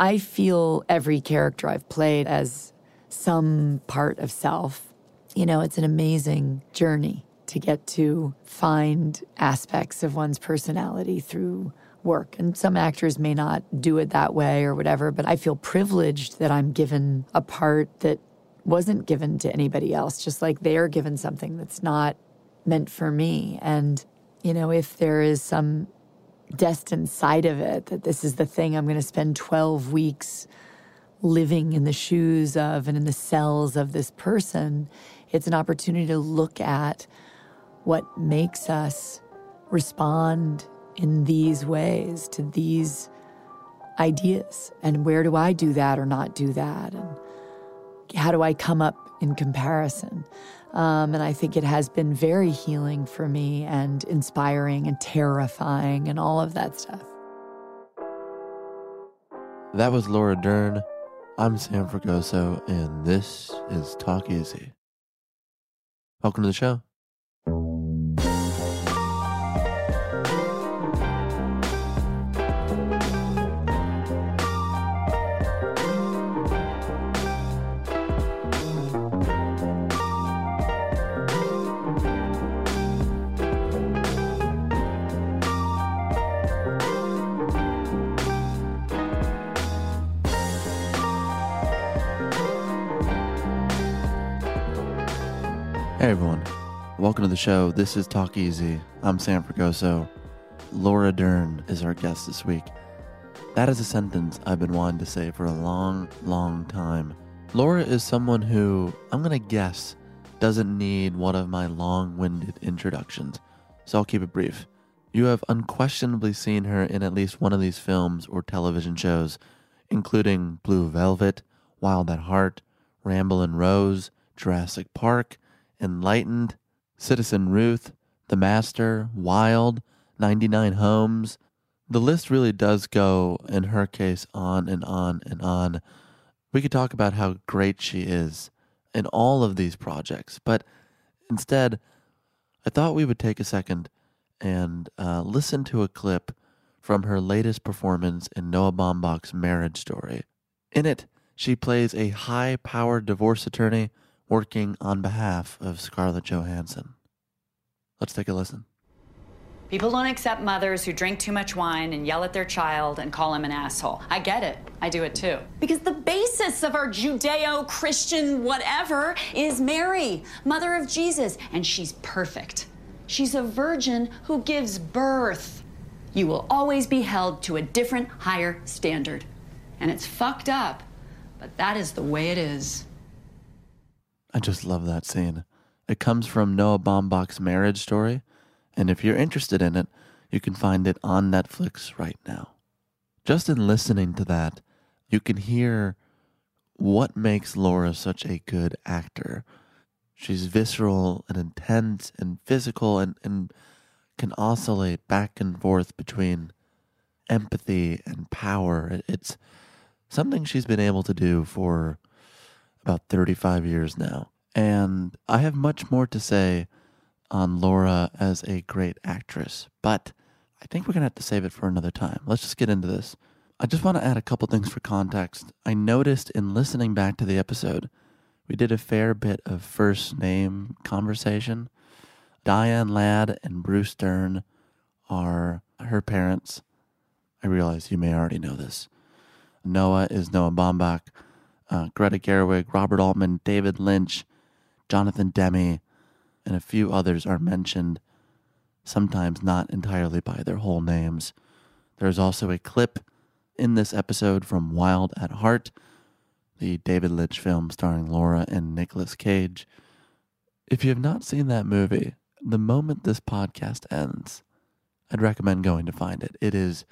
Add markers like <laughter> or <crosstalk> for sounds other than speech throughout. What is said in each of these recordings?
I feel every character I've played as some part of self. You know, it's an amazing journey to get to find aspects of one's personality through work. And some actors may not do it that way or whatever, but I feel privileged that I'm given a part that wasn't given to anybody else, just like they're given something that's not meant for me. And, you know, if there is some destined side of it that this is the thing I'm going to spend 12 weeks living in the shoes of and in the cells of this person. It's an opportunity to look at what makes us respond in these ways to these ideas and where do I do that or not do that and how do I come up in comparison. Um, and I think it has been very healing for me and inspiring and terrifying and all of that stuff. That was Laura Dern. I'm Sam Fragoso, and this is Talk Easy. Welcome to the show. Hey everyone, welcome to the show. This is Talk Easy. I'm Sam Fragoso. Laura Dern is our guest this week. That is a sentence I've been wanting to say for a long, long time. Laura is someone who, I'm going to guess, doesn't need one of my long winded introductions, so I'll keep it brief. You have unquestionably seen her in at least one of these films or television shows, including Blue Velvet, Wild at Heart, Rambling Rose, Jurassic Park, Enlightened, Citizen Ruth, The Master, Wild, 99 Homes. The list really does go, in her case, on and on and on. We could talk about how great she is in all of these projects, but instead, I thought we would take a second and uh, listen to a clip from her latest performance in Noah Baumbach's Marriage Story. In it, she plays a high powered divorce attorney working on behalf of Scarlett Johansson. Let's take a listen. People don't accept mothers who drink too much wine and yell at their child and call him an asshole. I get it. I do it too. Because the basis of our Judeo Christian whatever is Mary, mother of Jesus, and she's perfect. She's a virgin who gives birth. You will always be held to a different, higher standard. And it's fucked up, but that is the way it is. I just love that scene. It comes from Noah Baumbach's marriage story. And if you're interested in it, You can find it on Netflix right now. Just in listening to that, you can hear what makes Laura such a good actor. She's visceral and intense and physical and, and can oscillate back and forth between empathy and power. It's something she's been able to do for about 35 years now. And I have much more to say on Laura as a great actress, but I think we're going to have to save it for another time. Let's just get into this. I just want to add a couple things for context. I noticed in listening back to the episode, we did a fair bit of first name conversation. Diane Ladd and Bruce Dern are her parents. I realize you may already know this. Noah is Noah Baumbach, uh, Greta Gerwig, Robert Altman, David Lynch, Jonathan Demme, and a few others are mentioned, sometimes not entirely by their whole names. There's also a clip in this episode from Wild at Heart, the David Lynch film starring Laura and Nicolas Cage. If you have not seen that movie, the moment this podcast ends, I'd recommend going to find it. It is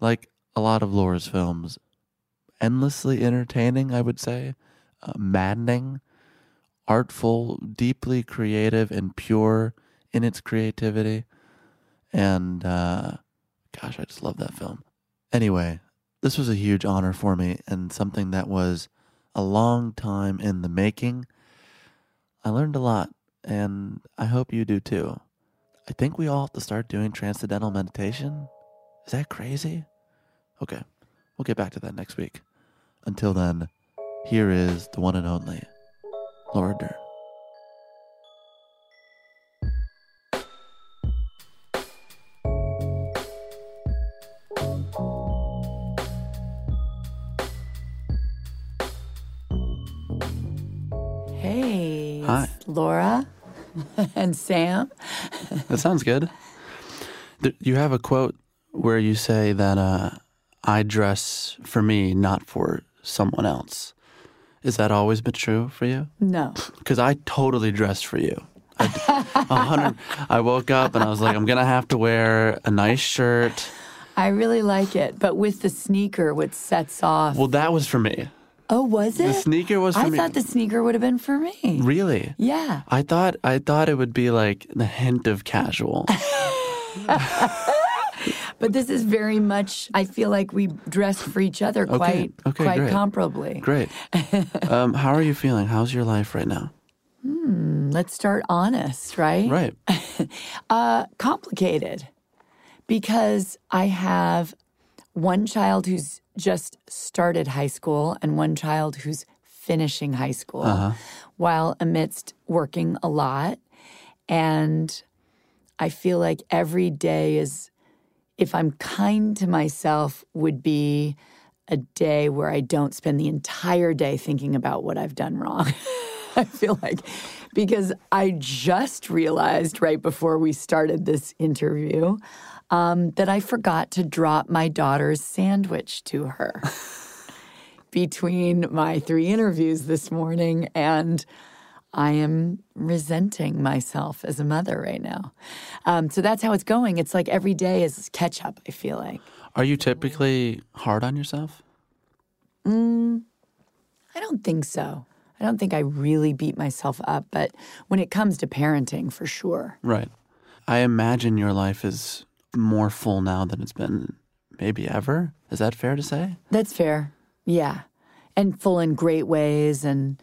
like a lot of Laura's films, endlessly entertaining, I would say, uh, maddening, artful, deeply creative, and pure in its creativity. And uh, gosh, I just love that film. Anyway, this was a huge honor for me and something that was a long time in the making. I learned a lot, and I hope you do too. I think we all have to start doing transcendental meditation. Is that crazy? Okay, we'll get back to that next week. Until then, here is the one and only Laura Dern. Hey, Hi. Laura <laughs> and Sam. That sounds good. You have a quote where you say that uh, I dress for me, not for someone else. Is that always been true for you? No. <laughs> Because I totally dress for you. I, d- a hundred. I woke up and I was like, I'm gonna have to wear a nice shirt. I really like it, but with the sneaker, which sets off. Well, that was for me. oh, was it? The sneaker was for I me. thought the sneaker would have been for me. Really? Yeah. I thought I thought it would be like the hint of casual. <laughs> But this is very much, I feel like we dressed for each other quite, okay, quite great. comparably. Great. <laughs> Um, how are you feeling? How's your life right now? Let's start honest, right? Right. <laughs> Uh, complicated because I have one child who's just started high school and one child who's finishing high school while amidst working a lot. And I feel like every day is, if I'm kind to myself, would be a day where I don't spend the entire day thinking about what I've done wrong. <laughs> I feel like because I just realized right before we started this interview um, that I forgot to drop my daughter's sandwich to her <laughs> between my three interviews this morning. And I am resenting myself as a mother right now. Um, so that's how it's going. It's like every day is catch up, I feel like. Are you typically hard on yourself? Mm, I don't think so. I don't think I really beat myself up, but when it comes to parenting, for sure. Right. I imagine your life is more full now than it's been maybe ever. Is that fair to say? That's fair. Yeah. And full in great ways and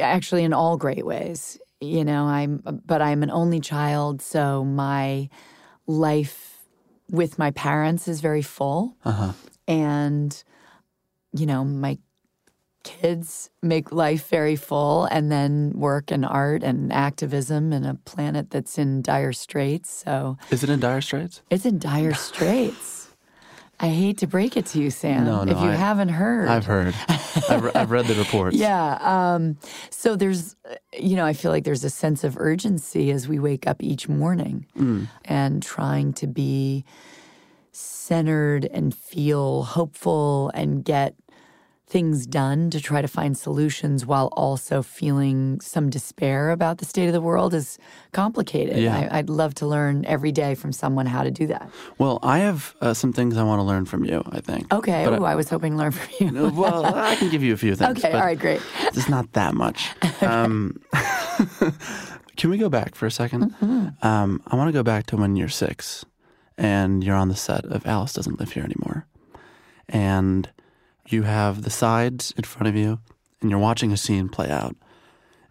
actually in all great ways. You know, I'm but I'm an only child, so my life with my parents is very full. Uh-huh. And you know, my kids make life very full and then work and art and activism in a planet that's in dire straits. So Is it in dire straits? it's in dire straits. I hate to break it to you, Sam. No, no, if you I- haven't heard. I've heard. I've, re- I've read the reports. <laughs> Yeah. Um, so there's, you know, I feel like there's a sense of urgency as we wake up each morning Mm. and trying to be centered and feel hopeful and get things done to try to find solutions while also feeling some despair about the state of the world is complicated. Yeah. I, I'd love to learn every day from someone how to do that. Well, I have uh, some things I want to learn from you, I think. Okay, ooh, I was hoping to learn from you. I, well, I can give you a few <laughs> things. okay, all right, great. It's not that much. <laughs> Um, <laughs> can we go back for a 2nd Mm-hmm. Um, I want to go back to when you're six and you're on the set of Alice Doesn't Live Here Anymore. And you have the sides in front of you and you're watching a scene play out.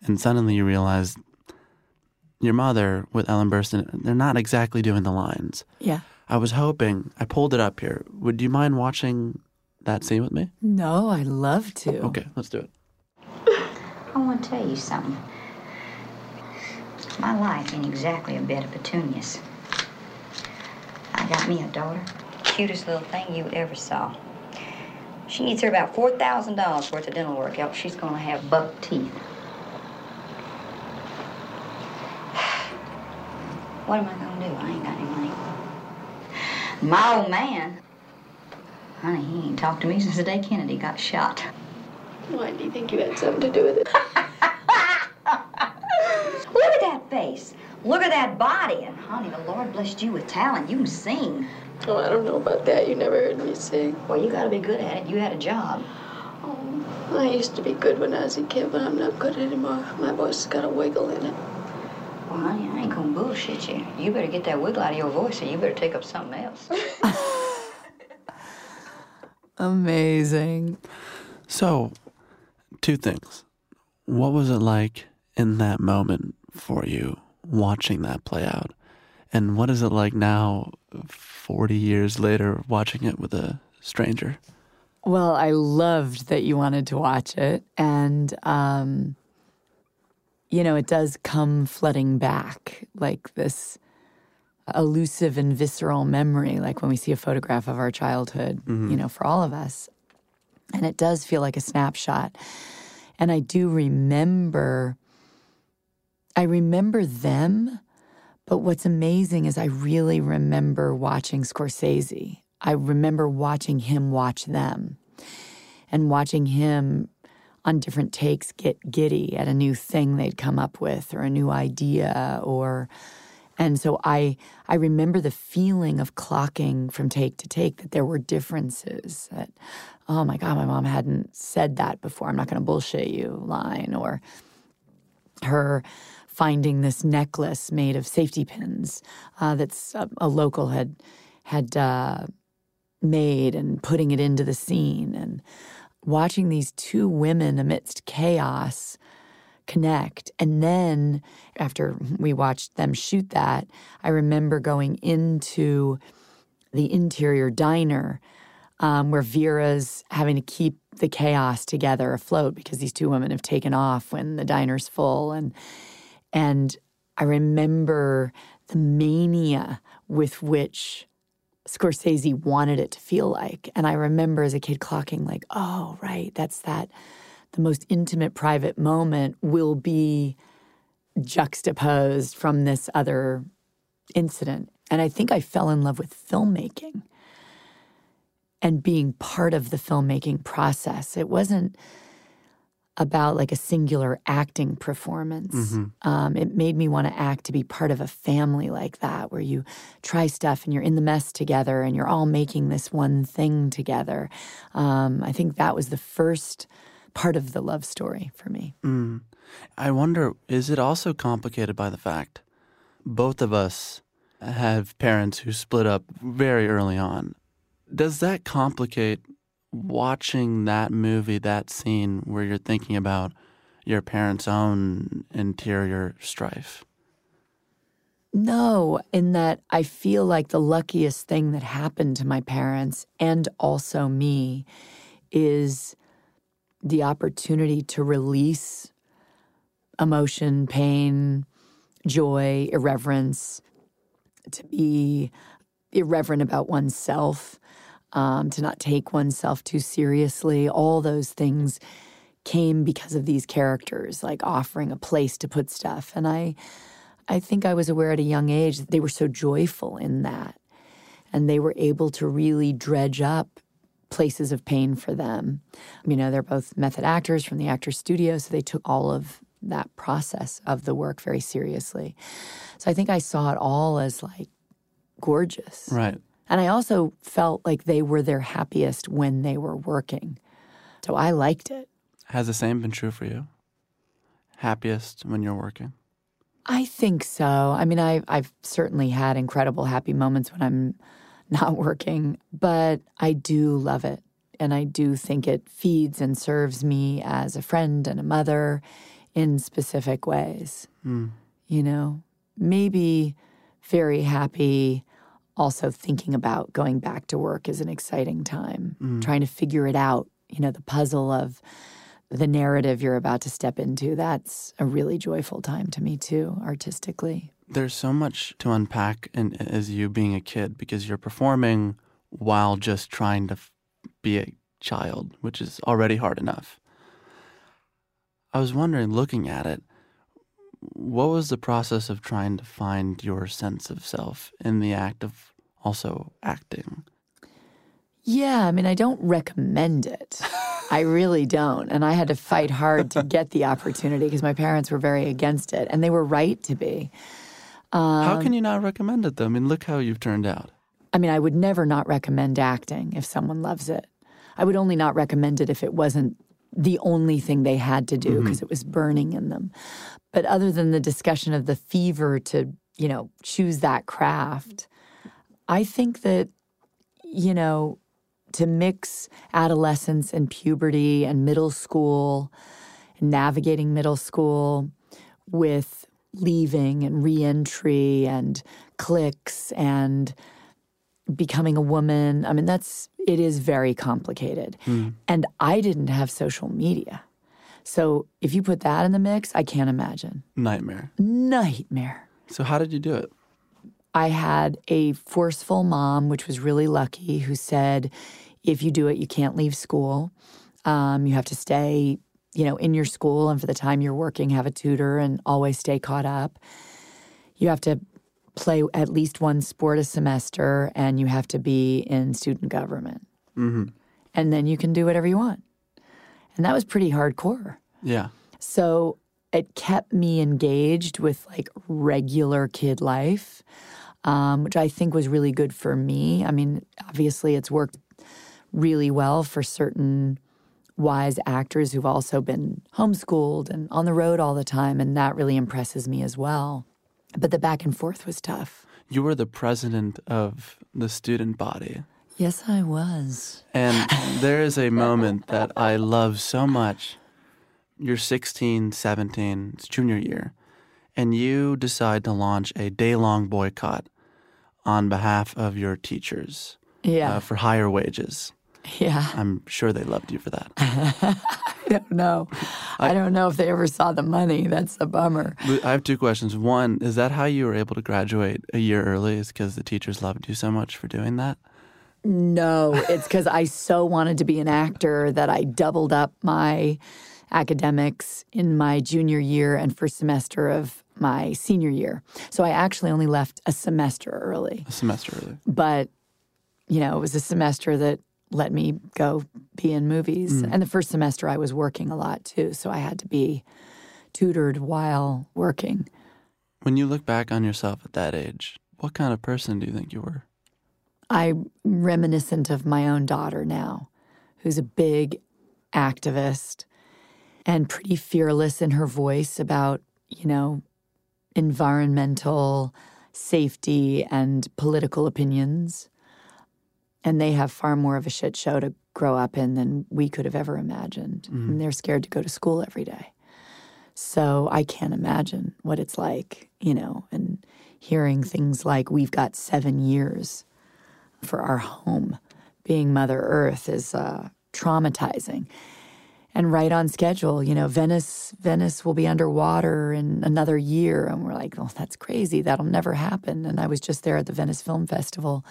And suddenly you realize your mother with Ellen Burstyn, they're not exactly doing the lines. Yeah. I was hoping, I pulled it up here. Would you mind watching that scene with me? No, I'd love to. Okay, let's do it. I want to tell you something. My life ain't exactly a bed of petunias. I got me a daughter, cutest little thing you ever saw. She needs her about $4,000 worth of dental work, else she's gonna have buck teeth. <sighs> What am I gonna do? I ain't got any money. My old man, honey, he ain't talked to me since the day Kennedy got shot. Why do you think you had something to do with it? <laughs> Look at that face. Look at that body. And honey, the Lord blessed you with talent. You can sing. Oh, I don't know about that. You never heard me sing. Well, you gotta be good at it. You had a job. Oh, I used to be good when I was a kid, but I'm not good anymore. My voice has got a wiggle in it. Well, honey, I ain't gonna bullshit you. You better get that wiggle out of your voice, or you better take up something else. <laughs> Amazing. So, two things. What was it like in that moment for you watching that play out? And what is it like now, 40 years later, watching it with a stranger? Well, I loved that you wanted to watch it. And, um, you know, it does come flooding back like this elusive and visceral memory, like when we see a photograph of our childhood, you know, for all of us. And it does feel like a snapshot. And I do remember, I remember them, but what's amazing is I really remember watching Scorsese. I remember watching him watch them and watching him on different takes get giddy at a new thing they'd come up with or a new idea or and so I I remember the feeling of clocking from take to take that there were differences that oh my god my mom hadn't said that before I'm not going to bullshit you line or her finding this necklace made of safety pins uh, that's a, a local had had uh, made and putting it into the scene and watching these two women amidst chaos connect. And then after we watched them shoot that, I remember going into the interior diner um, where Vera's having to keep the chaos together afloat because these two women have taken off when the diner's full and and I remember the mania with which Scorsese wanted it to feel like. And I remember as a kid clocking, like, oh, right, that's that. The most intimate, private moment will be juxtaposed from this other incident. And I think I fell in love with filmmaking and being part of the filmmaking process. It wasn't about like a singular acting performance. Um, it made me want to act to be part of a family like that, where you try stuff and you're in the mess together and you're all making this one thing together. Um, I think that was the first part of the love story for me. I wonder, is it also complicated by the fact both of us have parents who split up very early on? Does that complicate watching that movie, that scene where you're thinking about your parents' own interior strife? No, in that I feel like the luckiest thing that happened to my parents and also me is the opportunity to release emotion, pain, joy, irreverence, to be irreverent about oneself, um, to not take oneself too seriously. All those things came because of these characters, like offering a place to put stuff. And I, I think I was aware at a young age that they were so joyful in that. And they were able to really dredge up places of pain for them. You know, they're both method actors from the Actors Studio, so they took all of that process of the work very seriously. So I think I saw it all as like gorgeous. Right. And I also felt like they were their happiest when they were working. So I liked it. Has the same been true for you? Happiest when you're working? I think so. I mean, I, I've certainly had incredible happy moments when I'm <laughs> not working, but I do love it. And I do think it feeds and serves me as a friend and a mother in specific ways. Mm. You know, maybe very happy. Also, thinking about going back to work is an exciting time, Mm. trying to figure it out. You know, the puzzle of the narrative you're about to step into. That's a really joyful time to me, too, artistically. There's so much to unpack in, as you being a kid because you're performing while just trying to f- be a child, which is already hard enough. I was wondering, looking at it, what was the process of trying to find your sense of self in the act of also acting? Yeah, I mean, I don't recommend it. I really don't. And I had to fight hard to get the opportunity because my parents were very against it, and they were right to be. how can um, you not recommend it though? I mean, look how you've turned out. I mean, I would never not recommend acting if someone loves it. I would only not recommend it if it wasn't the only thing they had to do mm-hmm. because it was burning in them. But other than the discussion of the fever to, you know, choose that craft, I think that, you know, to mix adolescence and puberty and middle school, navigating middle school with leaving and reentry and cliques and becoming a woman. I mean, that's it is very complicated. And I didn't have social media. So if you put that in the mix, I can't imagine. Nightmare. Nightmare. So, how did you do it? I had a forceful mom, which was really lucky, who said, if you do it, you can't leave school. Um, you have to stay, you know, in your school, and for the time you're working, have a tutor and always stay caught up. You have to play at least one sport a semester, and you have to be in student government. Mm-hmm. And then you can do whatever you want. And that was pretty hardcore. Yeah. So it kept me engaged with like regular kid life, um, which I think was really good for me. I mean, obviously, it's worked really well for certain wise actors who've also been homeschooled and on the road all the time, and that really impresses me as well. But the back and forth was tough. You were the president of the student body. Yes, I was. And there is a moment that I love so much. You're 16, 17, it's junior year, and you decide to launch a day long boycott on behalf of your teachers Yeah. uh, for higher wages. Yeah. I'm sure they loved you for that. <laughs> I don't know. I don't know if they ever saw the money. That's a bummer. I have two questions. One, is that how you were able to graduate a year early? Is because the teachers loved you so much for doing that? No, it's because I so wanted to be an actor that I doubled up my academics in my junior year and first semester of my senior year. So I actually only left a semester early, A semester early. but you know, it was a semester that let me go be in movies. Mm. And the first semester I was working a lot too, so I had to be tutored while working. When you look back on yourself at that age, what kind of person do you think you were? I'm reminiscent of my own daughter now, who's a big activist and pretty fearless in her voice about, you know, environmental safety and political opinions. And they have far more of a shit show to grow up in than we could have ever imagined. And they're scared to go to school every day. So I can't imagine what it's like, you know, and hearing things like, we've got seven years for our home. Being Mother Earth is uh, traumatizing. And right on schedule, you know, Venice, Venice will be underwater in another year, and we're like, "Oh, that's crazy. That'll never happen." And I was just there at the Venice Film Festival,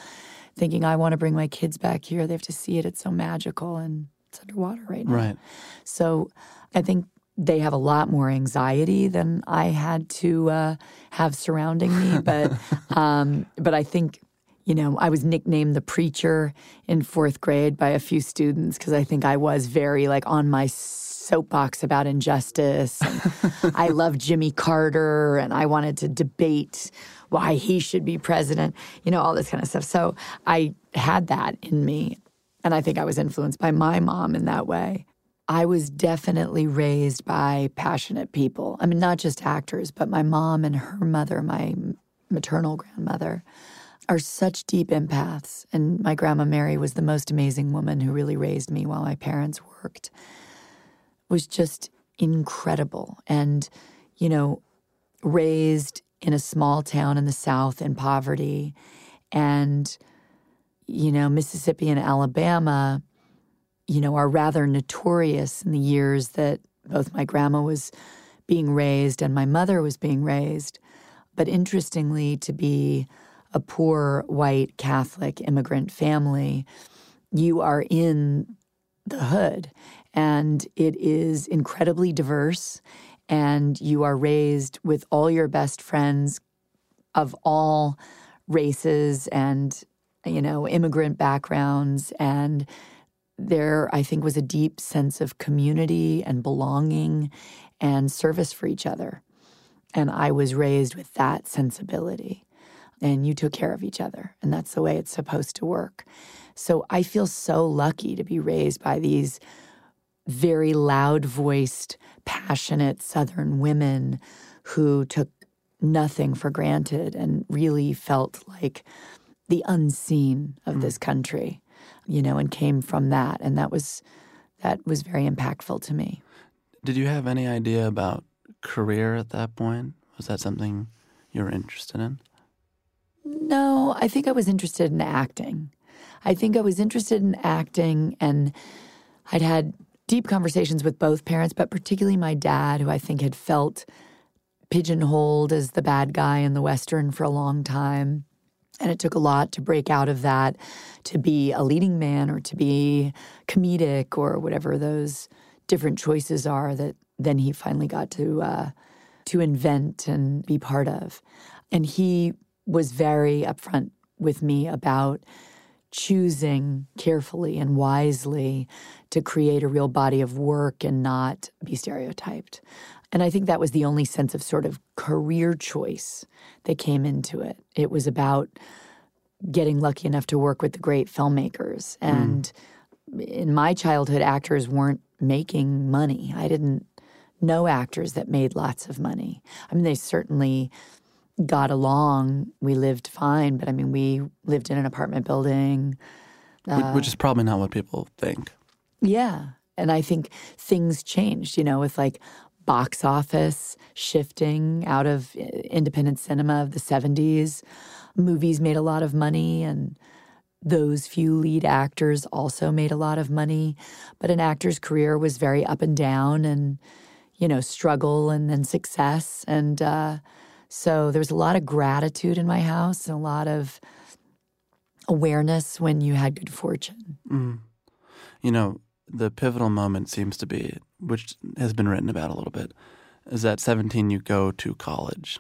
thinking, "I want to bring my kids back here. They have to see it. It's so magical, and it's underwater right now." Right. So I think they have a lot more anxiety than I had to uh, have surrounding me. <laughs> But um, but I think you know, I was nicknamed the preacher in fourth grade by a few students because I think I was very like on my soapbox about injustice. <laughs> I loved Jimmy Carter and I wanted to debate why he should be president, you know, all this kind of stuff. So I had that in me. And I think I was influenced by my mom in that way. I was definitely raised by passionate people. I mean, not just actors, but my mom and her mother, my maternal grandmother, are such deep empaths. And my grandma Mary was the most amazing woman who really raised me while my parents worked. Was just incredible. And, you know, raised in a small town in the South in poverty. And, you know, Mississippi and Alabama, you know, are rather notorious in the years that both my grandma was being raised and my mother was being raised. But interestingly, to be a poor white Catholic immigrant family, you are in the hood and it is incredibly diverse and you are raised with all your best friends of all races and you know immigrant backgrounds. And there i think was a deep sense of community and belonging and service for each other. And i was raised with that sensibility. And you took care of each other and that's the way it's supposed to work. So i feel so lucky to be raised by these very loud voiced passionate Southern women who took nothing for granted and really felt like the unseen of mm. this country, you know, and came from that. And that was that was very impactful to me. Did you have any idea about career at that point? Was that something you were interested in? No, I think I was interested in acting. I think I was interested in acting and I'd had deep conversations with both parents, but particularly my dad, who I think had felt pigeonholed as the bad guy in the Western for a long time. And it took a lot to break out of that, to be a leading man or to be comedic or whatever those different choices are that then he finally got to uh, to invent and be part of. And he was very upfront with me about choosing carefully and wisely to create a real body of work and not be stereotyped. And I think that was the only sense of sort of career choice that came into it. It was about getting lucky enough to work with the great filmmakers. Mm. And mm. in my childhood, actors weren't making money. I didn't know actors that made lots of money. I mean, they certainly got along. We lived fine, but I mean, we lived in an apartment building. Uh, Which is probably not what people think. Yeah. And I think things changed, you know, with like box office shifting out of uh, independent cinema of the 70s. Movies made a lot of money, and those few lead actors also made a lot of money. But an actor's career was very up and down and, you know, struggle and then success. And, uh, so there was a lot of gratitude in my house and a lot of awareness when you had good fortune. Mm. You know, the pivotal moment seems to be, which has been written about a little bit, is that 17 you go to college.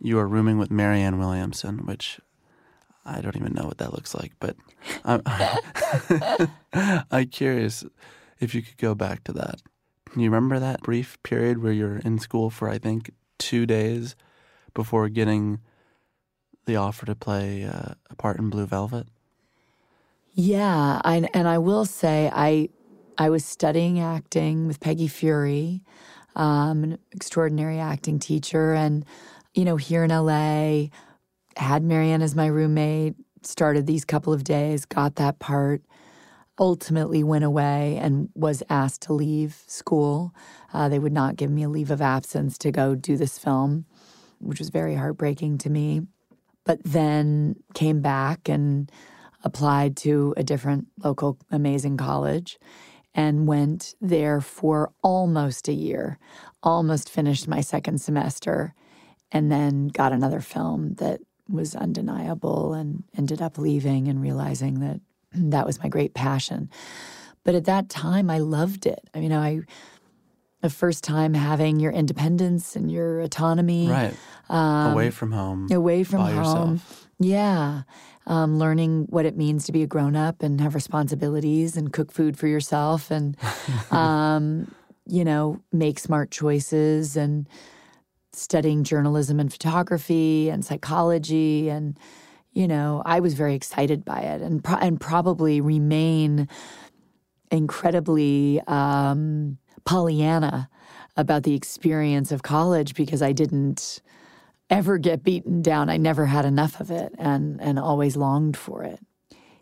You are rooming with Marianne Williamson, which I don't even know what that looks like, but I'm, <laughs> I'm curious if you could go back to that. You remember that brief period where you're in school for, I think, two days before getting the offer to play uh, a part in Blue Velvet? Yeah, I, and I will say I I was studying acting with Peggy Feury, um, an extraordinary acting teacher, and you know here in LA, had Marianne as my roommate. Started these couple of days, got that part. Ultimately, went away and was asked to leave school. Uh, they would not give me a leave of absence to go do this film which was very heartbreaking to me. But then came back and applied to a different local amazing college and went there for almost a year, almost finished my second semester, and then got another film that was undeniable and ended up leaving and realizing that <clears throat> that was my great passion. But at that time, I loved it. I mean, I the first time having your independence and your autonomy. Right. Um, away from home. Away from home. Yourself. Yeah. um, learning what it means to be a grown up and have responsibilities and cook food for yourself and, <laughs> um, you know, make smart choices and studying journalism and photography and psychology. And, you know, I was very excited by it and, pro- and probably remain incredibly um, Pollyanna about the experience of college because I didn't ever get beaten down. I never had enough of it and and always longed for it.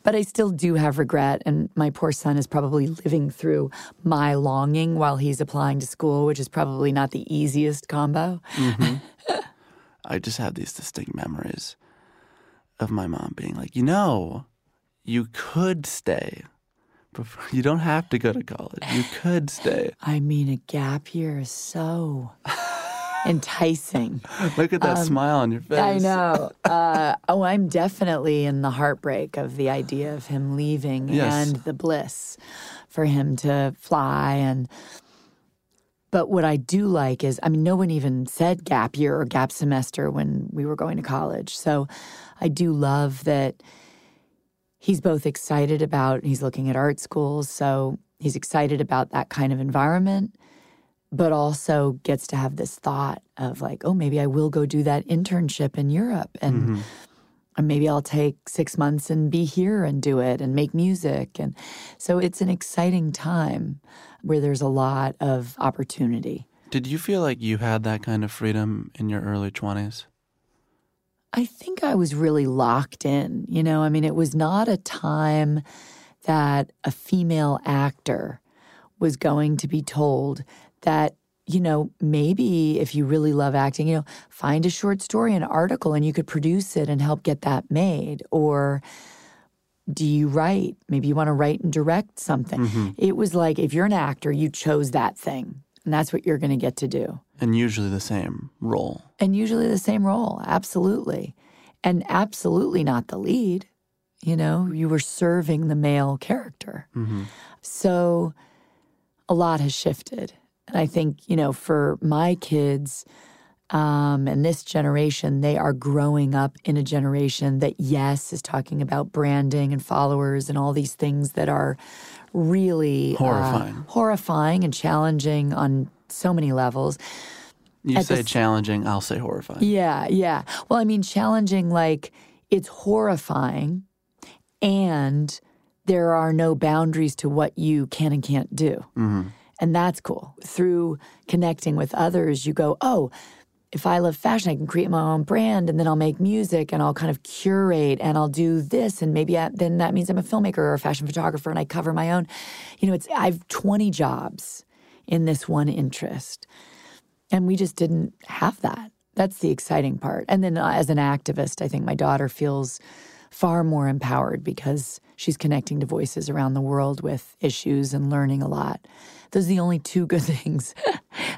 But I still do have regret and my poor son is probably living through my longing while he's applying to school, which is probably not the easiest combo. Mm-hmm. <laughs> I just have these distinct memories of my mom being like, "You know, you could stay. You don't have to go to college. You could stay." <sighs> I mean, a gap year is so <laughs> enticing. Look at that um, smile on your face. I know. <laughs> Uh, oh, I'm definitely in the heartbreak of the idea of him leaving yes. and the bliss for him to fly and. But what I do like is, I mean, no one even said gap year or gap semester when we were going to college. So I do love that he's both excited about, he's looking at art schools. So he's excited about that kind of environment but also gets to have this thought of like, oh, maybe I will go do that internship in Europe and mm-hmm. maybe I'll take six months and be here and do it and make music. And so it's an exciting time where there's a lot of opportunity. Did you feel like you had that kind of freedom in your early 20s? I think I was really locked in. You know, I mean, it was not a time that a female actor was going to be told that you know, maybe if you really love acting, you know, find a short story, an article, and you could produce it and help get that made. Or do you write? Maybe you want to write and direct something. Mm-hmm. It was like if you're an actor, you chose that thing, and that's what you're going to get to do. And usually the same role. And usually the same role, absolutely. And absolutely not the lead. You know, you were serving the male character. Mm-hmm. So a lot has shifted and I think, you know, for my kids um, and this generation, they are growing up in a generation that, yes, is talking about branding and followers and all these things that are really uh, horrifying, uh, horrifying and challenging on so many levels. You At say the, challenging, I'll say horrifying. Yeah, yeah. Well, I mean, challenging, like it's horrifying and there are no boundaries to what you can and can't do. Mm-hmm. And that's cool. Through connecting with others, you go, oh, if I love fashion, I can create my own brand and then I'll make music and I'll kind of curate and I'll do this. And maybe I, then that means I'm a filmmaker or a fashion photographer and I cover my own. You know, it's, I've 20 jobs in this one interest. And we just didn't have that. That's the exciting part. And then uh, as an activist, I think my daughter feels far more empowered because she's connecting to voices around the world with issues and learning a lot those are the only two <laughs> good things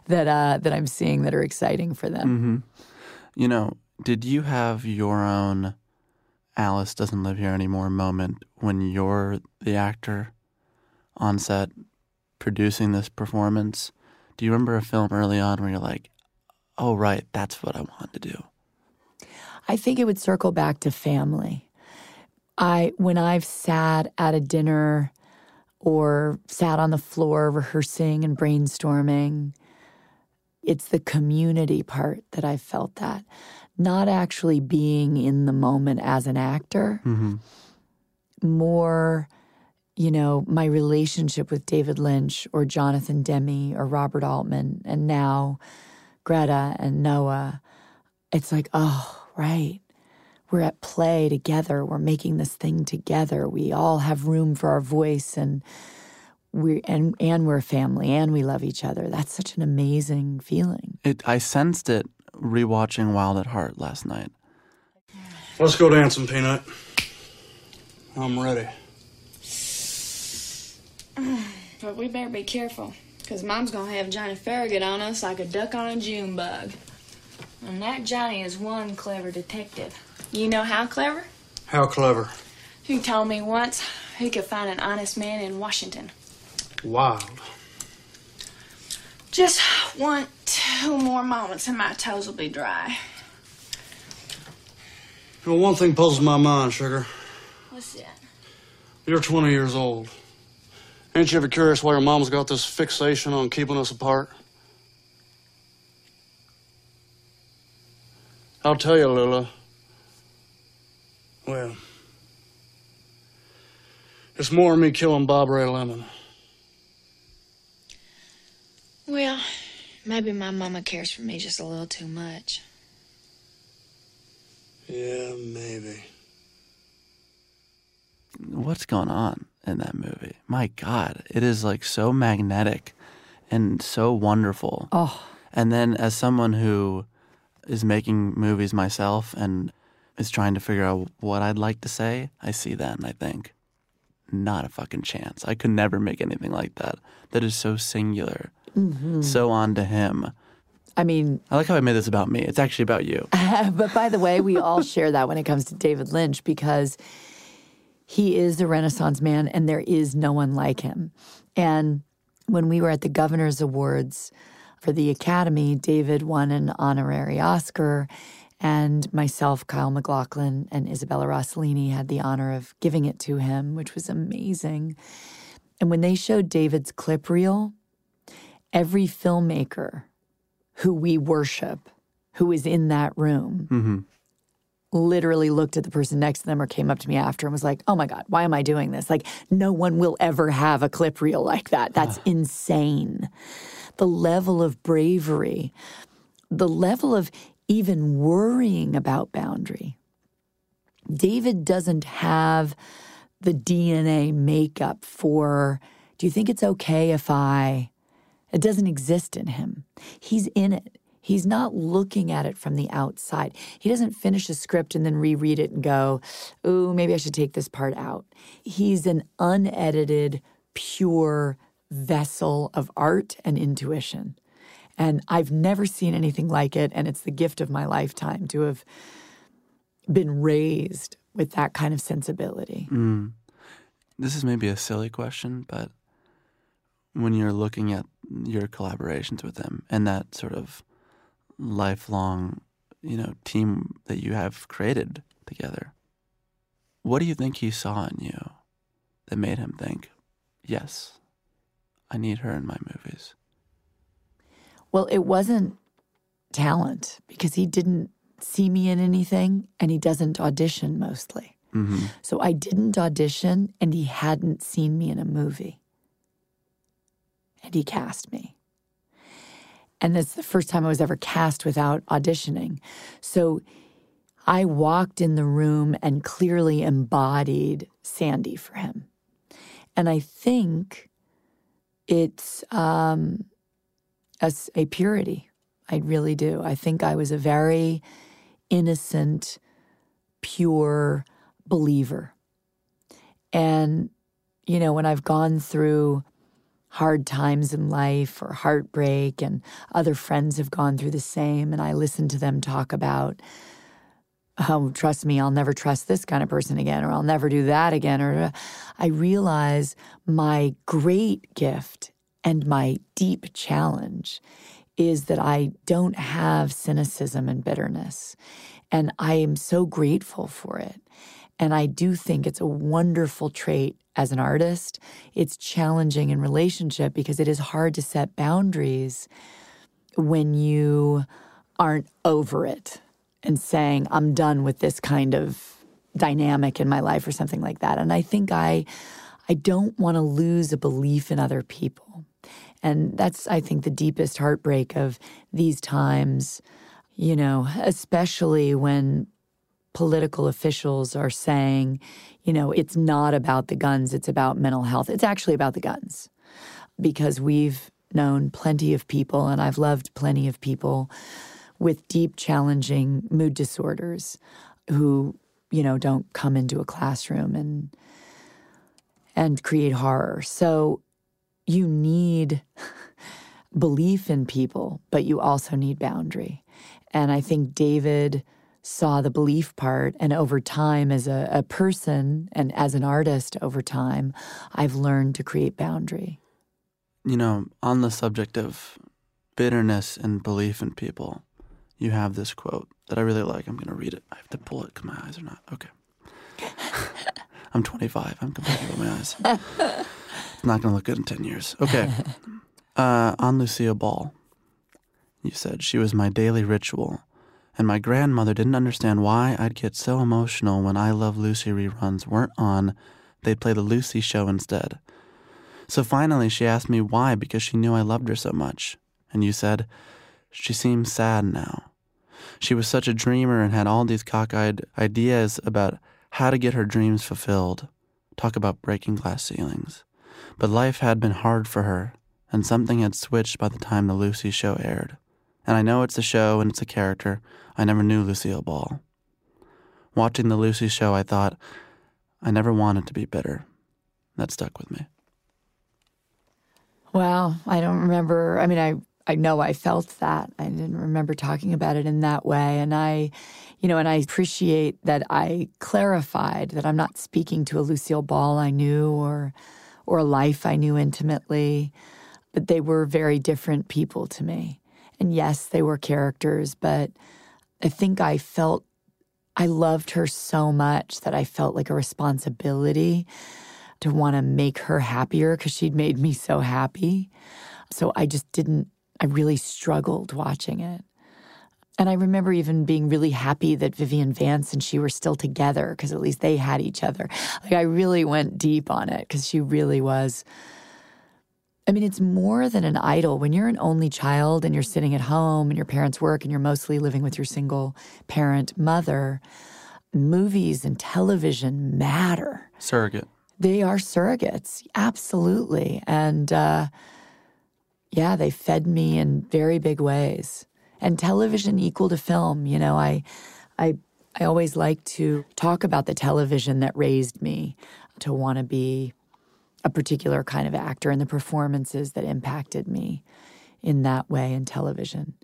that uh, that I'm seeing that are exciting for them. Mm-hmm. You know, did you have your own Alice doesn't live here anymore moment when you're the actor on set producing this performance? Do you remember a film early on where you're like, "Oh, right, that's what I want to do"? I think it would circle back to family. I when I've sat at a dinner or sat on the floor rehearsing and brainstorming. It's the community part that I felt that, not actually being in the moment as an actor, mm-hmm. more, you know, my relationship with David Lynch or Jonathan Demme or Robert Altman, and now Greta and Noah. It's like, oh, right we're at play together. We're making this thing together. We all have room for our voice and we and and we're a family and we love each other. That's such an amazing feeling. It I sensed it rewatching Wild at Heart last night. Let's go dancing, Peanut. I'm ready. <sighs> But we better be careful, because Mom's gonna have Johnny Farragut on us like a duck on a June bug. And that Johnny is one clever detective. You know how clever? How clever? He told me once he could find an honest man in Washington. Wild. Just want two more moments and my toes will be dry. Well, one thing puzzles my mind, Sugar. What's that? You're 20 years old. Ain't you ever curious why your mom's got this fixation on keeping us apart? I'll tell you, Lula. Well, it's more than me killing Bob Ray Lemon. Well, maybe my mama cares for me just a little too much. Yeah, maybe. What's going on in that movie? My God, it is like so magnetic and so wonderful. Oh, And then, as someone who is making movies myself and is trying to figure out what I'd like to say, I see that and I think, not a fucking chance. I could never make anything like that. That is so singular, mm-hmm. so on to him. I mean, I like how I made this about me. It's actually about you. <laughs> but by the way, we all share that when it comes to David Lynch because he is a Renaissance man and there is no one like him. And when we were at the Governor's Awards for the Academy, David won an honorary Oscar. And myself, Kyle MacLachlan, and Isabella Rossellini had the honor of giving it to him, which was amazing. And when they showed David's clip reel, every filmmaker who we worship, who is in that room, mm-hmm. Literally looked at the person next to them or came up to me after and was like, oh my God, why am I doing this? Like, no one will ever have a clip reel like that. That's insane. The level of bravery, the level of even worrying about boundary. David doesn't have the DNA makeup for, do you think it's okay if I? It doesn't exist in him. He's in it. He's not looking at it from the outside. He doesn't finish a script and then reread it and go, ooh, maybe I should take this part out. He's an unedited, pure vessel of art and intuition. And I've never seen anything like it. And it's the gift of my lifetime to have been raised with that kind of sensibility. Hmm. This is maybe a silly question, but when you're looking at your collaborations with him and that sort of lifelong, you know, team that you have created together, what do you think he saw in you that made him think, yes, I need her in my movies? Well, it wasn't talent because he didn't see me in anything and he doesn't audition mostly. Mm-hmm. So I didn't audition and he hadn't seen me in a movie. And he cast me. And that's the first time I was ever cast without auditioning. So I walked in the room and clearly embodied Sandy for him. And I think it's um, a, a purity. I really do. I think I was a very innocent, pure believer. And, you know, when I've gone through hard times in life or heartbreak, and other friends have gone through the same, and I listen to them talk about, oh, trust me, I'll never trust this kind of person again, or I'll never do that again, or uh, I realize my great gift and my deep challenge is that I don't have cynicism and bitterness. And I am so grateful for it. And I do think it's a wonderful trait as an artist. It's challenging in relationship because it is hard to set boundaries when you aren't over it and saying, I'm done with this kind of dynamic in my life or something like that. And I think I I don't want to lose a belief in other people. And that's, I think, the deepest heartbreak of these times, you know, especially when political officials are saying, you know, it's not about the guns, it's about mental health. It's actually about the guns because we've known plenty of people, and I've loved plenty of people with deep, challenging mood disorders who, you know, don't come into a classroom and and create horror. So you need <laughs> belief in people, but you also need boundary. And I think David saw the belief part. And over time, as a, a person and as an artist, over time, I've learned to create boundary. You know, on the subject of bitterness and belief in people, you have this quote that I really like. I'm going to read it. I have to pull it because my eyes are not. Okay. <laughs> I'm 25. I'm complaining about my eyes. it's not going to look good in 10 years. Okay. <laughs> Uh, on Lucille Ball, you said she was my daily ritual, and my grandmother didn't understand why I'd get so emotional when I Love Lucy reruns weren't on. They'd play the Lucy show instead. So finally, she asked me why because she knew I loved her so much. And you said, She seems sad now. She was such a dreamer and had all these cockeyed ideas about how to get her dreams fulfilled. Talk about breaking glass ceilings. But life had been hard for her, and something had switched by the time the Lucy show aired. And I know it's a show and it's a character. I never knew Lucille Ball. Watching the Lucy show, I thought, I never wanted to be bitter. That stuck with me. Wow, I don't remember. I mean, I I know I felt that. I didn't remember talking about it in that way, and I, you know, and I appreciate that I clarified that I'm not speaking to a Lucille Ball I knew or or a life I knew intimately, but they were very different people to me. And yes, they were characters, but I think I felt I loved her so much that I felt like a responsibility to want to make her happier because she'd made me so happy. So I just didn't, I really struggled watching it. And I remember even being really happy that Vivian Vance and she were still together because at least they had each other. Like I really went deep on it because she really was. I mean, it's more than an idol. When you're an only child and you're sitting at home and your parents work and you're mostly living with your single parent mother, movies and television matter. Surrogate. They are surrogates, absolutely. And uh, yeah, they fed me in very big ways. And television equal to film. You know, I, I, I always like to talk about the television that raised me to want to be a particular kind of actor and the performances that impacted me in that way in television.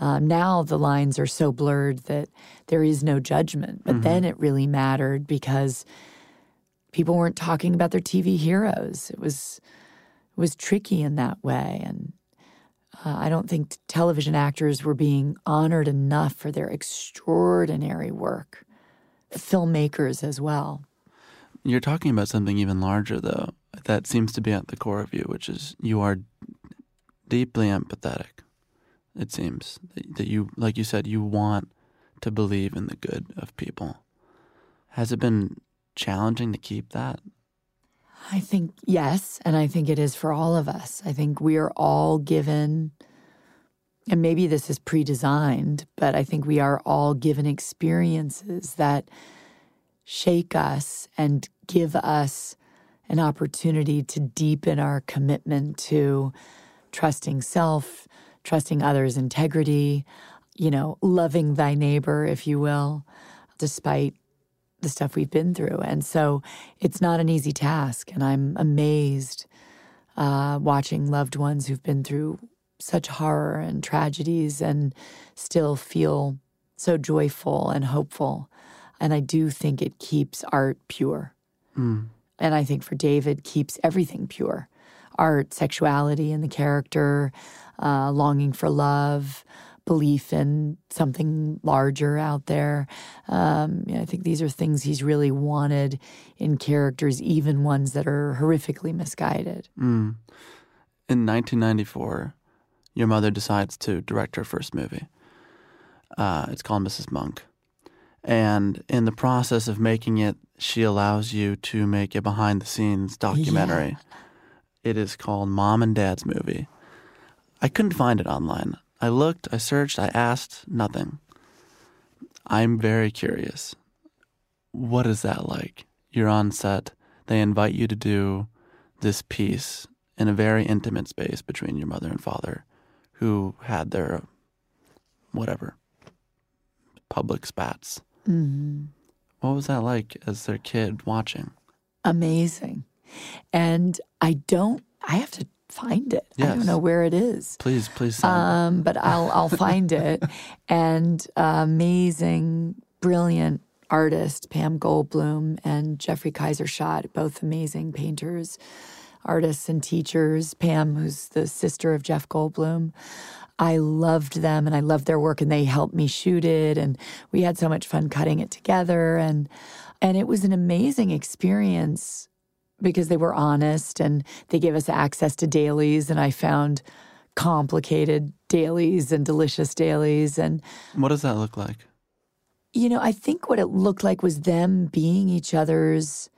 Um, now the lines are so blurred that there is no judgment, but mm-hmm. then it really mattered because people weren't talking about their TV heroes. It was it was tricky in that way, and uh, I don't think television actors were being honored enough for their extraordinary work. Filmmakers as well. You're talking about something even larger, though, that seems to be at the core of you, which is you are deeply empathetic. It seems that you, like you said, you want to believe in the good of people. Has it been challenging to keep that? I think yes. And I think it is for all of us. I think we are all given, and maybe this is pre designed, but I think we are all given experiences that shake us and give us an opportunity to deepen our commitment to trusting self, trusting others' integrity, you know, loving thy neighbor, if you will, despite the stuff we've been through. And so it's not an easy task. And I'm amazed uh, watching loved ones who've been through such horror and tragedies and still feel so joyful and hopeful. And I do think it keeps art pure. Mm. And I think for David, keeps everything pure art, sexuality and the character, uh, longing for love, belief in something larger out there. Um, I think these are things he's really wanted in characters, even ones that are horrifically misguided. Mm. In 1994, your mother decides to direct her first movie. Uh, it's called Mrs. Munck. And in the process of making it, she allows you to make a behind the scenes documentary. Yeah. It is called Mom and Dad's Movie. I couldn't find it online. I looked, I searched, I asked, nothing. I'm very curious. What is that like? You're on set, they invite you to do this piece in a very intimate space between your mother and father who had their whatever public spats. Mm-hmm. What was that like as their kid watching? Amazing. And I don't, I have to find it. Yes. I don't know where it is. Please, please. Um, but I'll I'll find it. <laughs> And uh, amazing, brilliant artist Pam Goldblum and Jeffrey Kaiser Schott, both amazing painters, artists, and teachers. Pam, who's the sister of Jeff Goldblum. I loved them and I loved their work and they helped me shoot it and we had so much fun cutting it together and and it was an amazing experience because they were honest and they gave us access to dailies and I found complicated dailies and delicious dailies and What does that look like? you know, I think what it looked like was them being each other's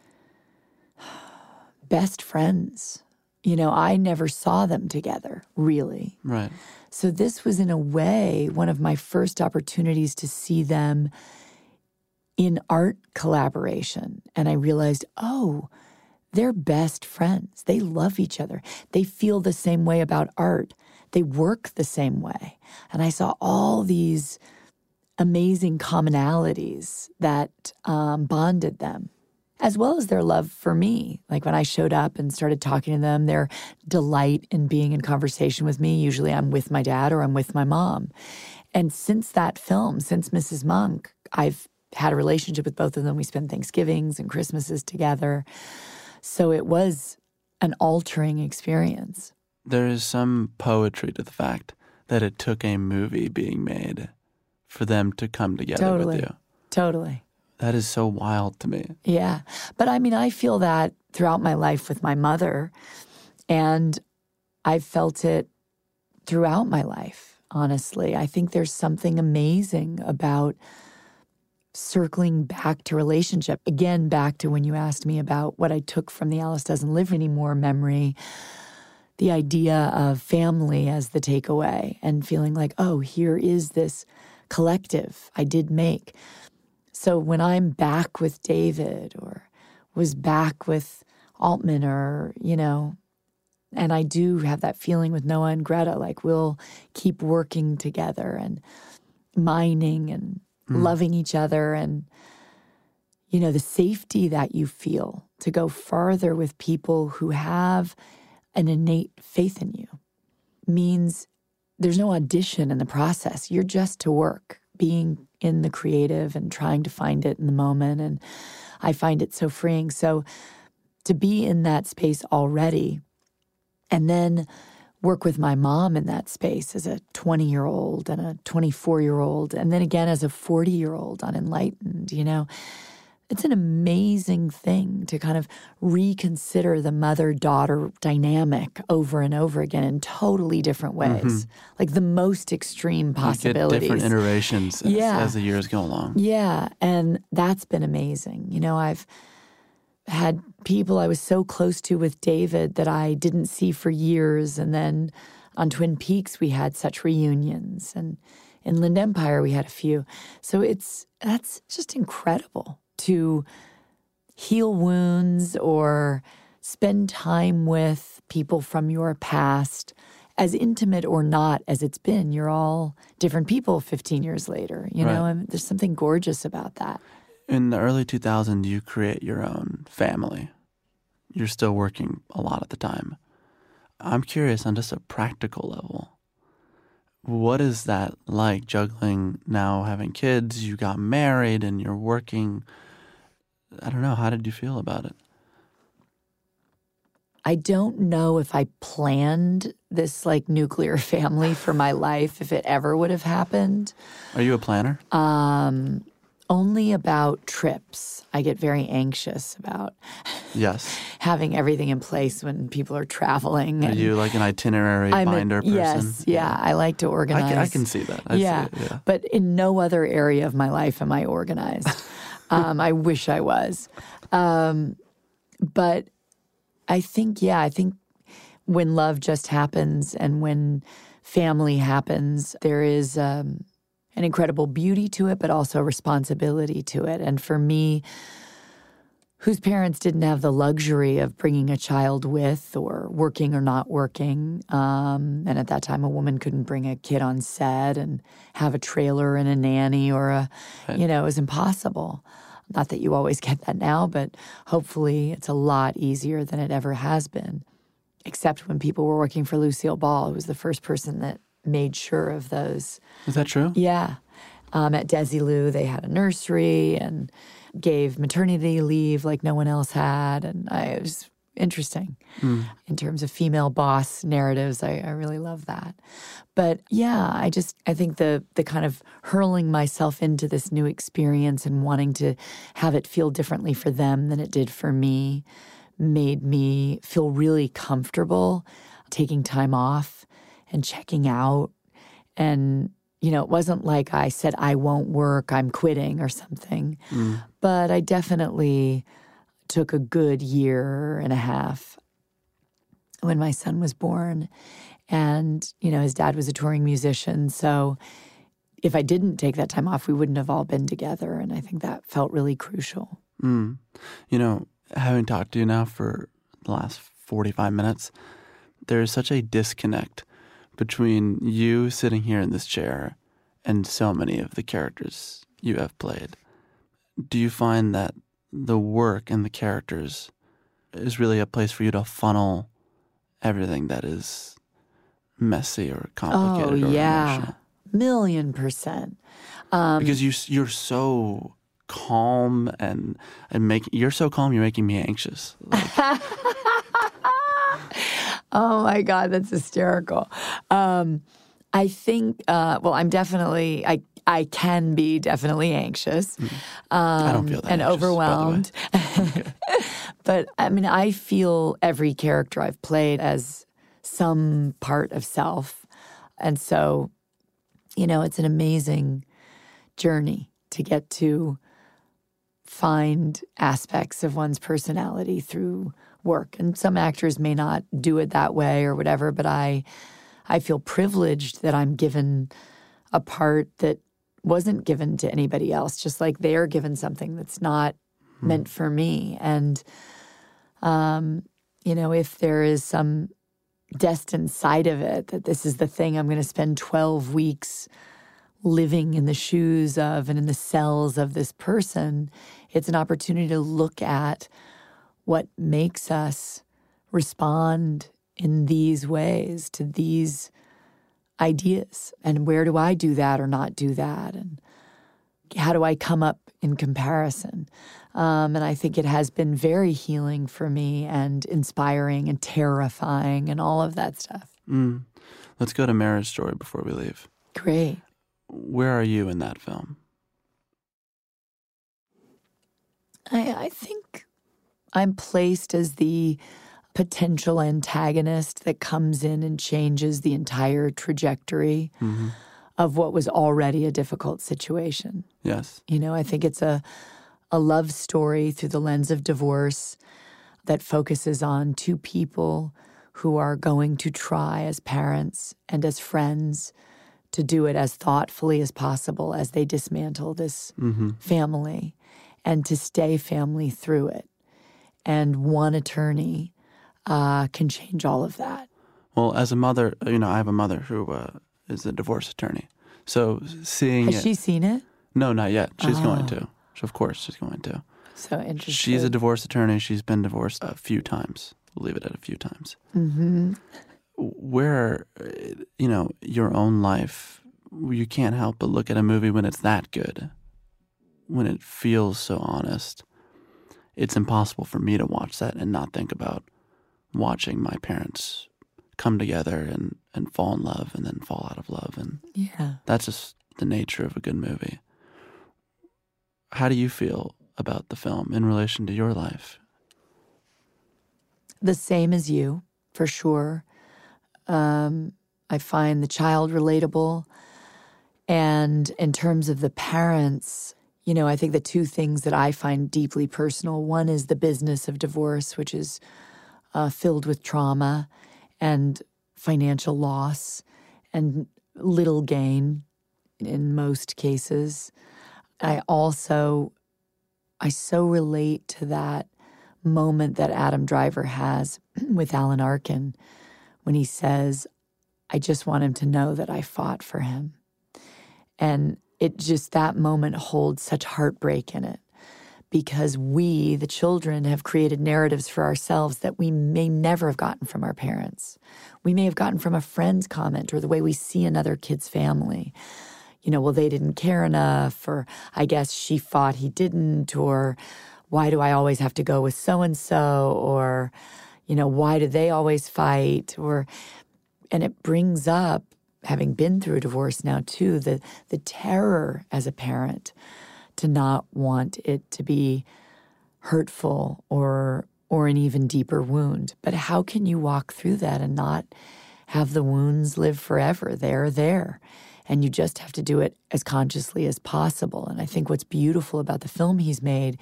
best friends. You know, I never saw them together, really. Right. So this was, in a way, one of my first opportunities to see them in art collaboration. And I realized, oh, they're best friends. They love each other. They feel the same way about art. They work the same way. And I saw all these amazing commonalities that um, bonded them, as well as their love for me. Like when I showed up and started talking to them, their delight in being in conversation with me. Usually I'm with my dad or I'm with my mom. And since that film, since Mrs. Munck, I've had a relationship with both of them. We spend Thanksgivings and Christmases together. So it was an altering experience. There is some poetry to the fact that it took a movie being made for them to come together Totally. with you. Totally. That is so wild to me. Yeah. But I mean, I feel that throughout my life with my mother, and I've felt it throughout my life, honestly. I think there's something amazing about circling back to relationship. Again, back to when you asked me about what I took from the Alice Doesn't Live Anymore memory. The idea of family as the takeaway and feeling like, oh, here is this collective I did make. So when I'm back with David or was back with Altman or, you know, and I do have that feeling with Noah and Greta, like we'll keep working together and mining and hmm. loving each other and, you know, the safety that you feel to go farther with people who have an innate faith in you means there's no audition in the process. You're just to work, being in the creative and trying to find it in the moment. And I find it so freeing. So to be in that space already and then work with my mom in that space as a 20 year old and a 24 year old, and then again as a 40 year old on Enlightened, you know, it's an amazing thing to kind of reconsider the mother daughter dynamic over and over again in totally different mm-hmm. ways, like the most extreme possibilities. different iterations as, Yeah. as the years go along. Yeah, and that's been amazing. You know, I've had people I was so close to with David that I didn't see for years. And then on Twin Peaks, we had such reunions. And in Inland Empire, we had a few. So it's that's just incredible to heal wounds or spend time with people from your past, as intimate or not as it's been. You're all different people 15 years later, you know, and there's something gorgeous about that. In the early 2000s, you create your own family. You're still working a lot at the time. I'm curious on just a practical level. What is that like juggling now having kids? You got married and you're working. I don't know. How did you feel about it? I don't know if I planned this like nuclear <laughs> family for my life, if it ever would have happened. Are you a planner? Um, only about trips. I get very anxious about yes. <laughs> having everything in place when people are traveling. Are you like an itinerary I'm a- binder person? Yes, yeah, I like to I organize. can, I can see that. I see it, yeah. but in no other area of my life am I organized. <laughs> um, I wish I was. Um, but I think, yeah, I think when love just happens and when family happens, there is um, an incredible beauty to it, but also responsibility to it. And for me, whose parents didn't have the luxury of bringing a child with or working or not working. Um, and at that time, a woman couldn't bring a kid on set and have a trailer and a nanny or a, you know, it was impossible. Not that you always get that now, but hopefully it's a lot easier than it ever has been. Except when people were working for Lucille Ball, who was the first person that made sure of those Is that true? yeah. Um, at Desilu, they had a nursery and gave maternity leave like no one else had. And I was interesting hmm. in terms of female boss narratives. I, I really love that. But yeah, I just I think the the kind of hurling myself into this new experience and wanting to have it feel differently for them than it did for me made me feel really comfortable taking time off and checking out and you know, it wasn't like I said, I won't work, I'm quitting or something. Hmm. But I definitely took a good year and a half when my son was born. And, you know, his dad was a touring musician. So if I didn't take that time off, we wouldn't have all been together. And I think that felt really crucial. Mm. You know, having talked to you now for the last 45 minutes, there is such a disconnect between you sitting here in this chair and so many of the characters you have played. Do you find that the work and the characters is really a place for you to funnel everything that is messy or Oh, complicated? or yeah. emotional? Million percent. Um, because you you're so calm and and make you're so calm you're making me anxious. Like, <laughs> Oh my God, that's hysterical. Um, I think, uh, well, I'm definitely, I, I can be definitely anxious um, I don't feel that and anxious, by the way. overwhelmed. <laughs> but I mean, I feel every character I've played as some part of self. And so, you know, it's an amazing journey to get to find aspects of one's personality through work. And some actors may not do it that way or whatever, but I I feel privileged that I'm given a part that wasn't given to anybody else, just like they're given something that's not meant for me. And um, you know, if there is some destined side of it that this is the thing I'm going to spend 12 weeks living in the shoes of and in the cells of this person, it's an opportunity to look at what makes us respond in these ways to these ideas. And where do I do that or not do that? And how do I come up in comparison? Um, and I think it has been very healing for me and inspiring and terrifying and all of that stuff. mm. Let's go to Marriage Story before we leave. Great. Where are you in that film? I, I think I'm placed as the potential antagonist that comes in and changes the entire trajectory mm-hmm. of what was already a difficult situation. Yes. You know, I think it's a a love story through the lens of divorce that focuses on two people who are going to try as parents and as friends to do it as thoughtfully as possible as they dismantle this mm-hmm. family and to stay family through it. And one attorney uh, can change all of that. Well, as a mother, you know, I have a mother who uh, is a divorce attorney. So seeing Has it, she seen it? no, not yet. She's going Oh. to. Of course, she's going to. So interesting. She's a divorce attorney. She's been divorced a few times. We'll leave it at a few times. hmm Where, you know, your own life, you can't help but look at a movie when it's that good, when it feels so honest. It's impossible for me to watch that and not think about watching my parents come together and, and fall in love and then fall out of love. And Yeah. that's just the nature of a good movie. How do you feel about the film in relation to your life? the same as you, for sure. Um, I find the child relatable. And in terms of the parents, you know, I think the two things that I find deeply personal one is the business of divorce, which is uh, filled with trauma and financial loss and little gain in most cases. I also, I so relate to that moment that Adam Driver has <clears throat> with Alan Arkin when he says, I just want him to know that I fought for him. And it just, that moment holds such heartbreak in it because we, the children, have created narratives for ourselves that we may never have gotten from our parents. We may have gotten from a friend's comment or the way we see another kid's family. You know, well, they didn't care enough, or I guess she fought, he didn't, or why do I always have to go with so and so? Or, you know, why do they always fight? Or, and it brings up, having been through a divorce now too, the, the terror as a parent to not want it to be hurtful or or an even deeper wound. But how can you walk through that and not have the wounds live forever? They're there. And you just have to do it as consciously as possible. And I think what's beautiful about the film he's made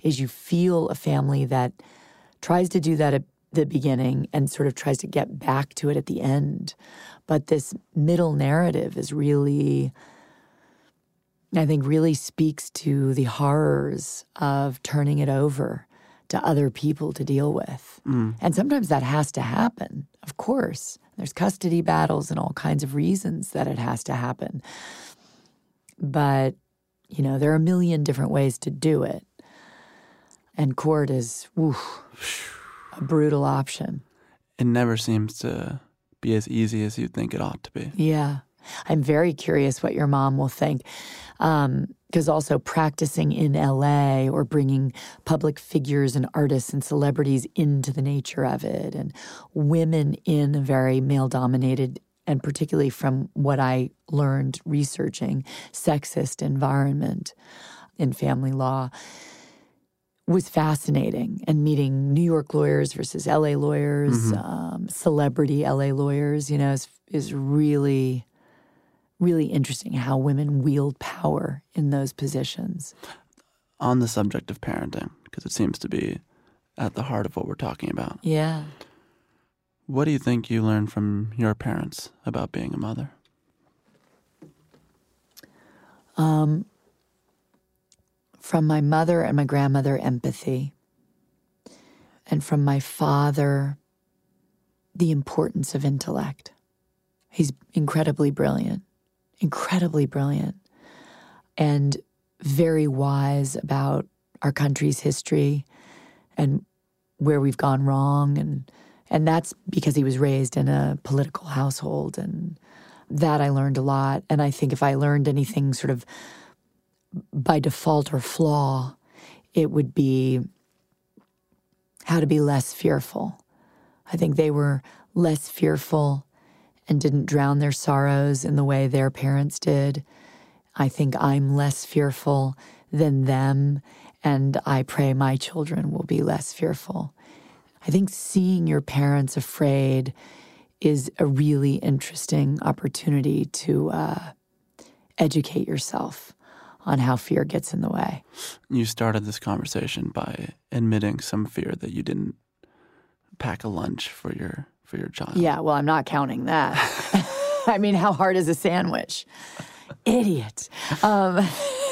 is you feel a family that tries to do that at the beginning and sort of tries to get back to it at the end. But this middle narrative is really, I think, really speaks to the horrors of turning it over to other people to deal with. Mm. And sometimes that has to happen, of course. There's custody battles and all kinds of reasons that it has to happen. But, you know, there are a million different ways to do it. And court is oof, a brutal option. It never seems to be as easy as you'd think it ought to be. Yeah. I'm very curious what your mom will think. Because um, also practicing in LA or bringing public figures and artists and celebrities into the nature of it, and women in a very male dominated, and particularly from what I learned researching, sexist environment in family law was fascinating and meeting New York lawyers versus LA lawyers, mm-hmm. um, celebrity LA lawyers, you know, is, is really really interesting how women wield power in those positions. On the subject of parenting, because it seems to be at the heart of what we're talking about. Yeah. What do you think you learned from your parents about being a mother? Um, from my mother and my grandmother, empathy. And from my father, the importance of intellect. He's incredibly brilliant incredibly brilliant and very wise about our country's history and where we've gone wrong. And and that's because he was raised in a political household. And that I learned a lot. And I think if I learned anything sort of by default or flaw it would be how to be less fearful. I think they were less fearful and didn't drown their sorrows in the way their parents did. I think I'm less fearful than them, and I pray my children will be less fearful. I think seeing your parents afraid is a really interesting opportunity to uh, educate yourself on how fear gets in the way. You started this conversation by admitting some fear that you didn't pack a lunch for your for your child. Yeah, well, I'm not counting that. <laughs> I mean, how hard is a sandwich? Idiot. Um,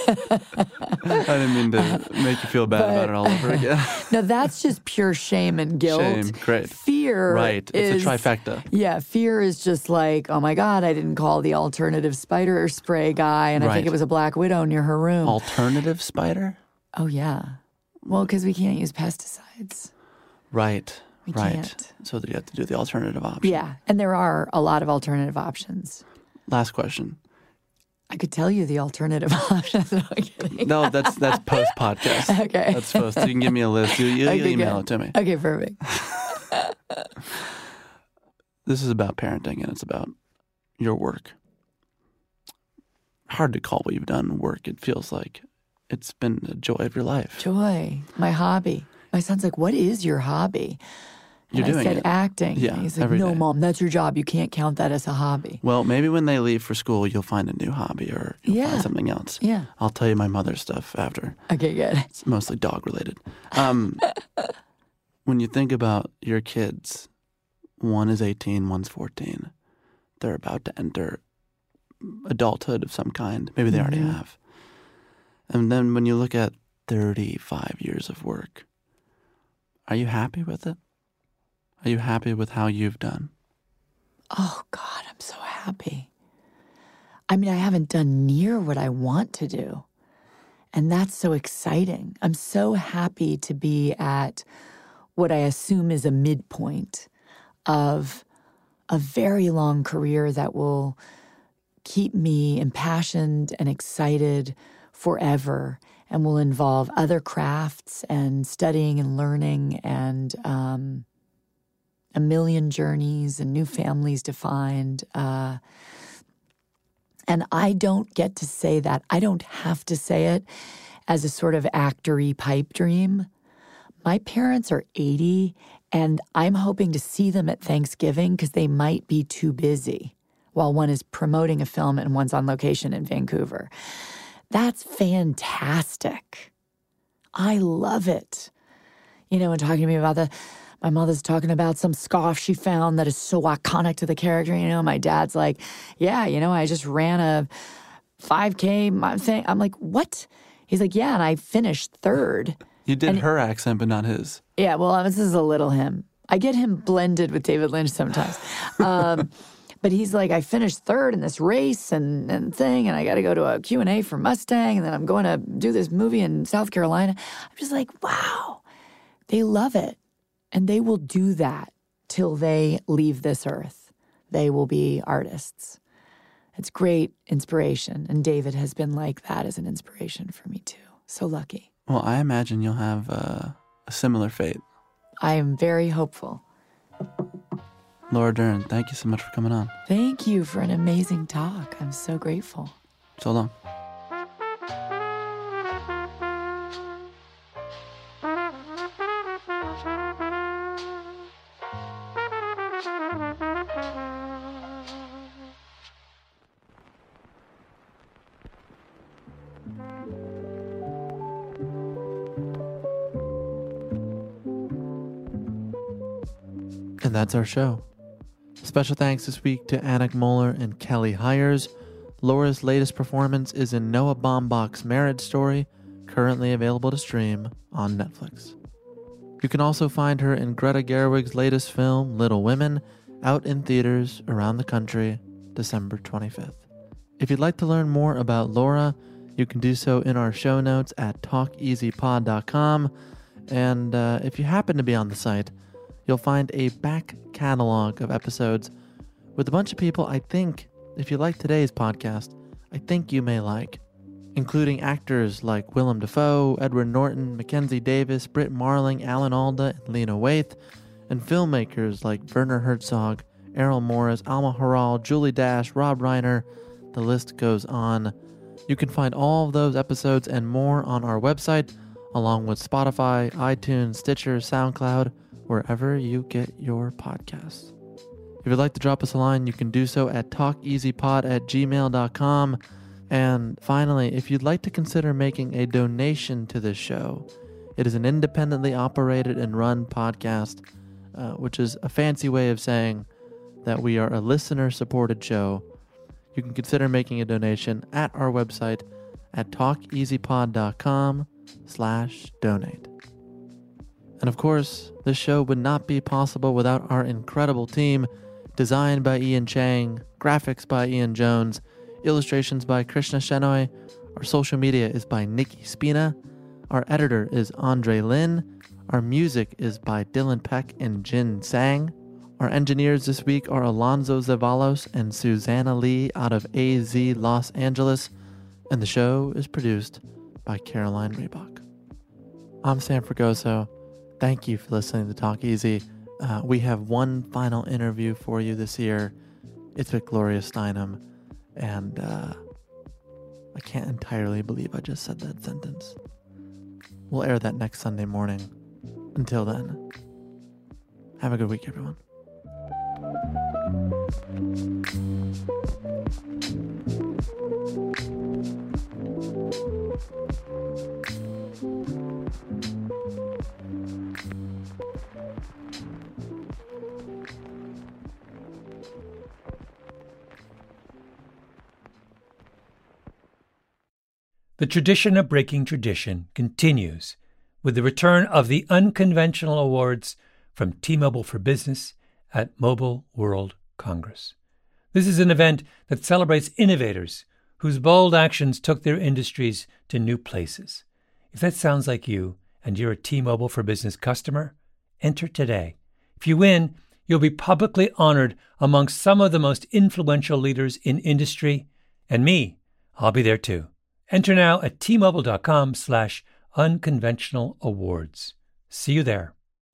I didn't mean to make you feel bad but, about it all over again. <laughs> no, that's just pure shame and guilt. Shame, great. Fear, right? Is, it's a trifecta. Yeah, fear is just like, oh my god, I didn't call the alternative spider spray guy, and right. I think it was a black widow near her room. Alternative spider? Oh yeah. Well, because we can't use pesticides. Right. We right. can't. So that you have to do the alternative option. Yeah, and there are a lot of alternative options. Last question. I could tell you the alternative <laughs> options. no, no, that's that's post podcast. <laughs> okay, that's post. You can give me a list. You, you, <laughs> okay, email good. it to me. Okay, perfect. this is about parenting, and it's about your work. Hard to call what you've done work. It feels like it's been a joy of your life. Joy, my hobby. My son's like, "What is your hobby?" You're doing I said it. acting. Yeah, and he's like, no, day. mom, that's your job. You can't count that as a hobby. Well, maybe when they leave for school, you'll find a new hobby or you'll Yeah. find something else. Yeah. I'll tell you my mother's stuff after. Okay, good. It's mostly dog related. Um, <laughs> when you think about your kids, one is 18, one's 14. They're about to enter adulthood of some kind. Maybe they already Mhm. have. And then when you look at 35 years of work, are you happy with it? Are you happy with how you've done? Oh God, I'm so happy. I mean, I haven't done near what I want to do. And that's so exciting. I'm so happy to be at what I assume is a midpoint of a very long career that will keep me impassioned and excited forever and will involve other crafts and studying and learning and um, a million journeys and new families defined. Uh, and I don't get to say that. I don't have to say it as a sort of actory pipe dream. My parents are 80, and I'm hoping to see them at Thanksgiving because they might be too busy while one is promoting a film and one's on location in Vancouver. That's fantastic. I love it. You know, and talking to me about the, my mother's talking about some scarf she found that is so iconic to the character. You know, my dad's like, yeah, you know, I just ran a 5K thing. I'm like, what? He's like, yeah, and I finished third. You did And- her accent, but not his. Yeah, well, this is a little him. I get him blended with David Lynch sometimes. Um, <laughs> but he's like, I finished third in this race and, and thing, and I got to go to a Q&A for Mustang, and then I'm going to do this movie in South Carolina. I'm just like, wow, they love it. And they will do that till they leave this earth. They will be artists. It's great inspiration. And David has been like that as an inspiration for me too. So lucky. Well, I imagine you'll have uh, a similar fate. I am very hopeful. Laura Dern, thank you so much for coming on. Thank you for an amazing talk. I'm so grateful. So long. That's our show. Special thanks this week to Anik Moeller and Kelly Hires. Laura's latest performance is in Noah Baumbach's Marriage Story, currently available to stream on Netflix. You can also find her in Greta Gerwig's latest film, Little Women, out in theaters around the country December 25th. If you'd like to learn more about Laura, you can do so in our show notes at talkeasypod.com. And uh, if you happen to be on the site, you'll find a back catalog of episodes with a bunch of people I think, if you like today's podcast, I think you may like, including actors like Willem Dafoe, Edward Norton, Mackenzie Davis, Brit Marling, Alan Alda, and Lena Waithe, and filmmakers like Werner Herzog, Errol Morris, Alma Har'el, Julie Dash, Rob Reiner. The list goes on. You can find all those episodes and more on our website, along with Spotify, iTunes, Stitcher, SoundCloud, wherever you get your podcasts. If you'd like to drop us a line, you can do so at talkeasypod at gmail.com. And finally, if you'd like to consider making a donation to this show, it is an independently operated and run podcast, uh, which is a fancy way of saying that we are a listener supported show. You can consider making a donation at our website at talkeasypod.com slash donate. And of course, this show would not be possible without our incredible team, designed by Ian Chang, graphics by Ian Jones, illustrations by Krishna Shenoy. Our social media is by Nikki Spina. Our editor is Andre Lin. Our music is by Dylan Peck and Jin Sang. Our engineers this week are Alonzo Zavalos and Susanna Lee out of AZ Los Angeles. And the show is produced by Caroline Reebok. I'm Sam Fragoso. Thank you for listening to Talk Easy. Uh, we have one final interview for you this year. It's with Gloria Steinem. And uh, I can't entirely believe I just said that sentence. We'll air that next Sunday morning. Until then, have a good week, everyone. The tradition of breaking tradition continues with the return of the unconventional awards from T Mobile for Business at Mobile World Congress. This is an event that celebrates innovators whose bold actions took their industries to new places. If that sounds like you and you're a T Mobile for Business customer, enter today. If you win, you'll be publicly honored among some of the most influential leaders in industry, and me, I'll be there too. Enter now at tmobile.com slash unconventional awards. See you there.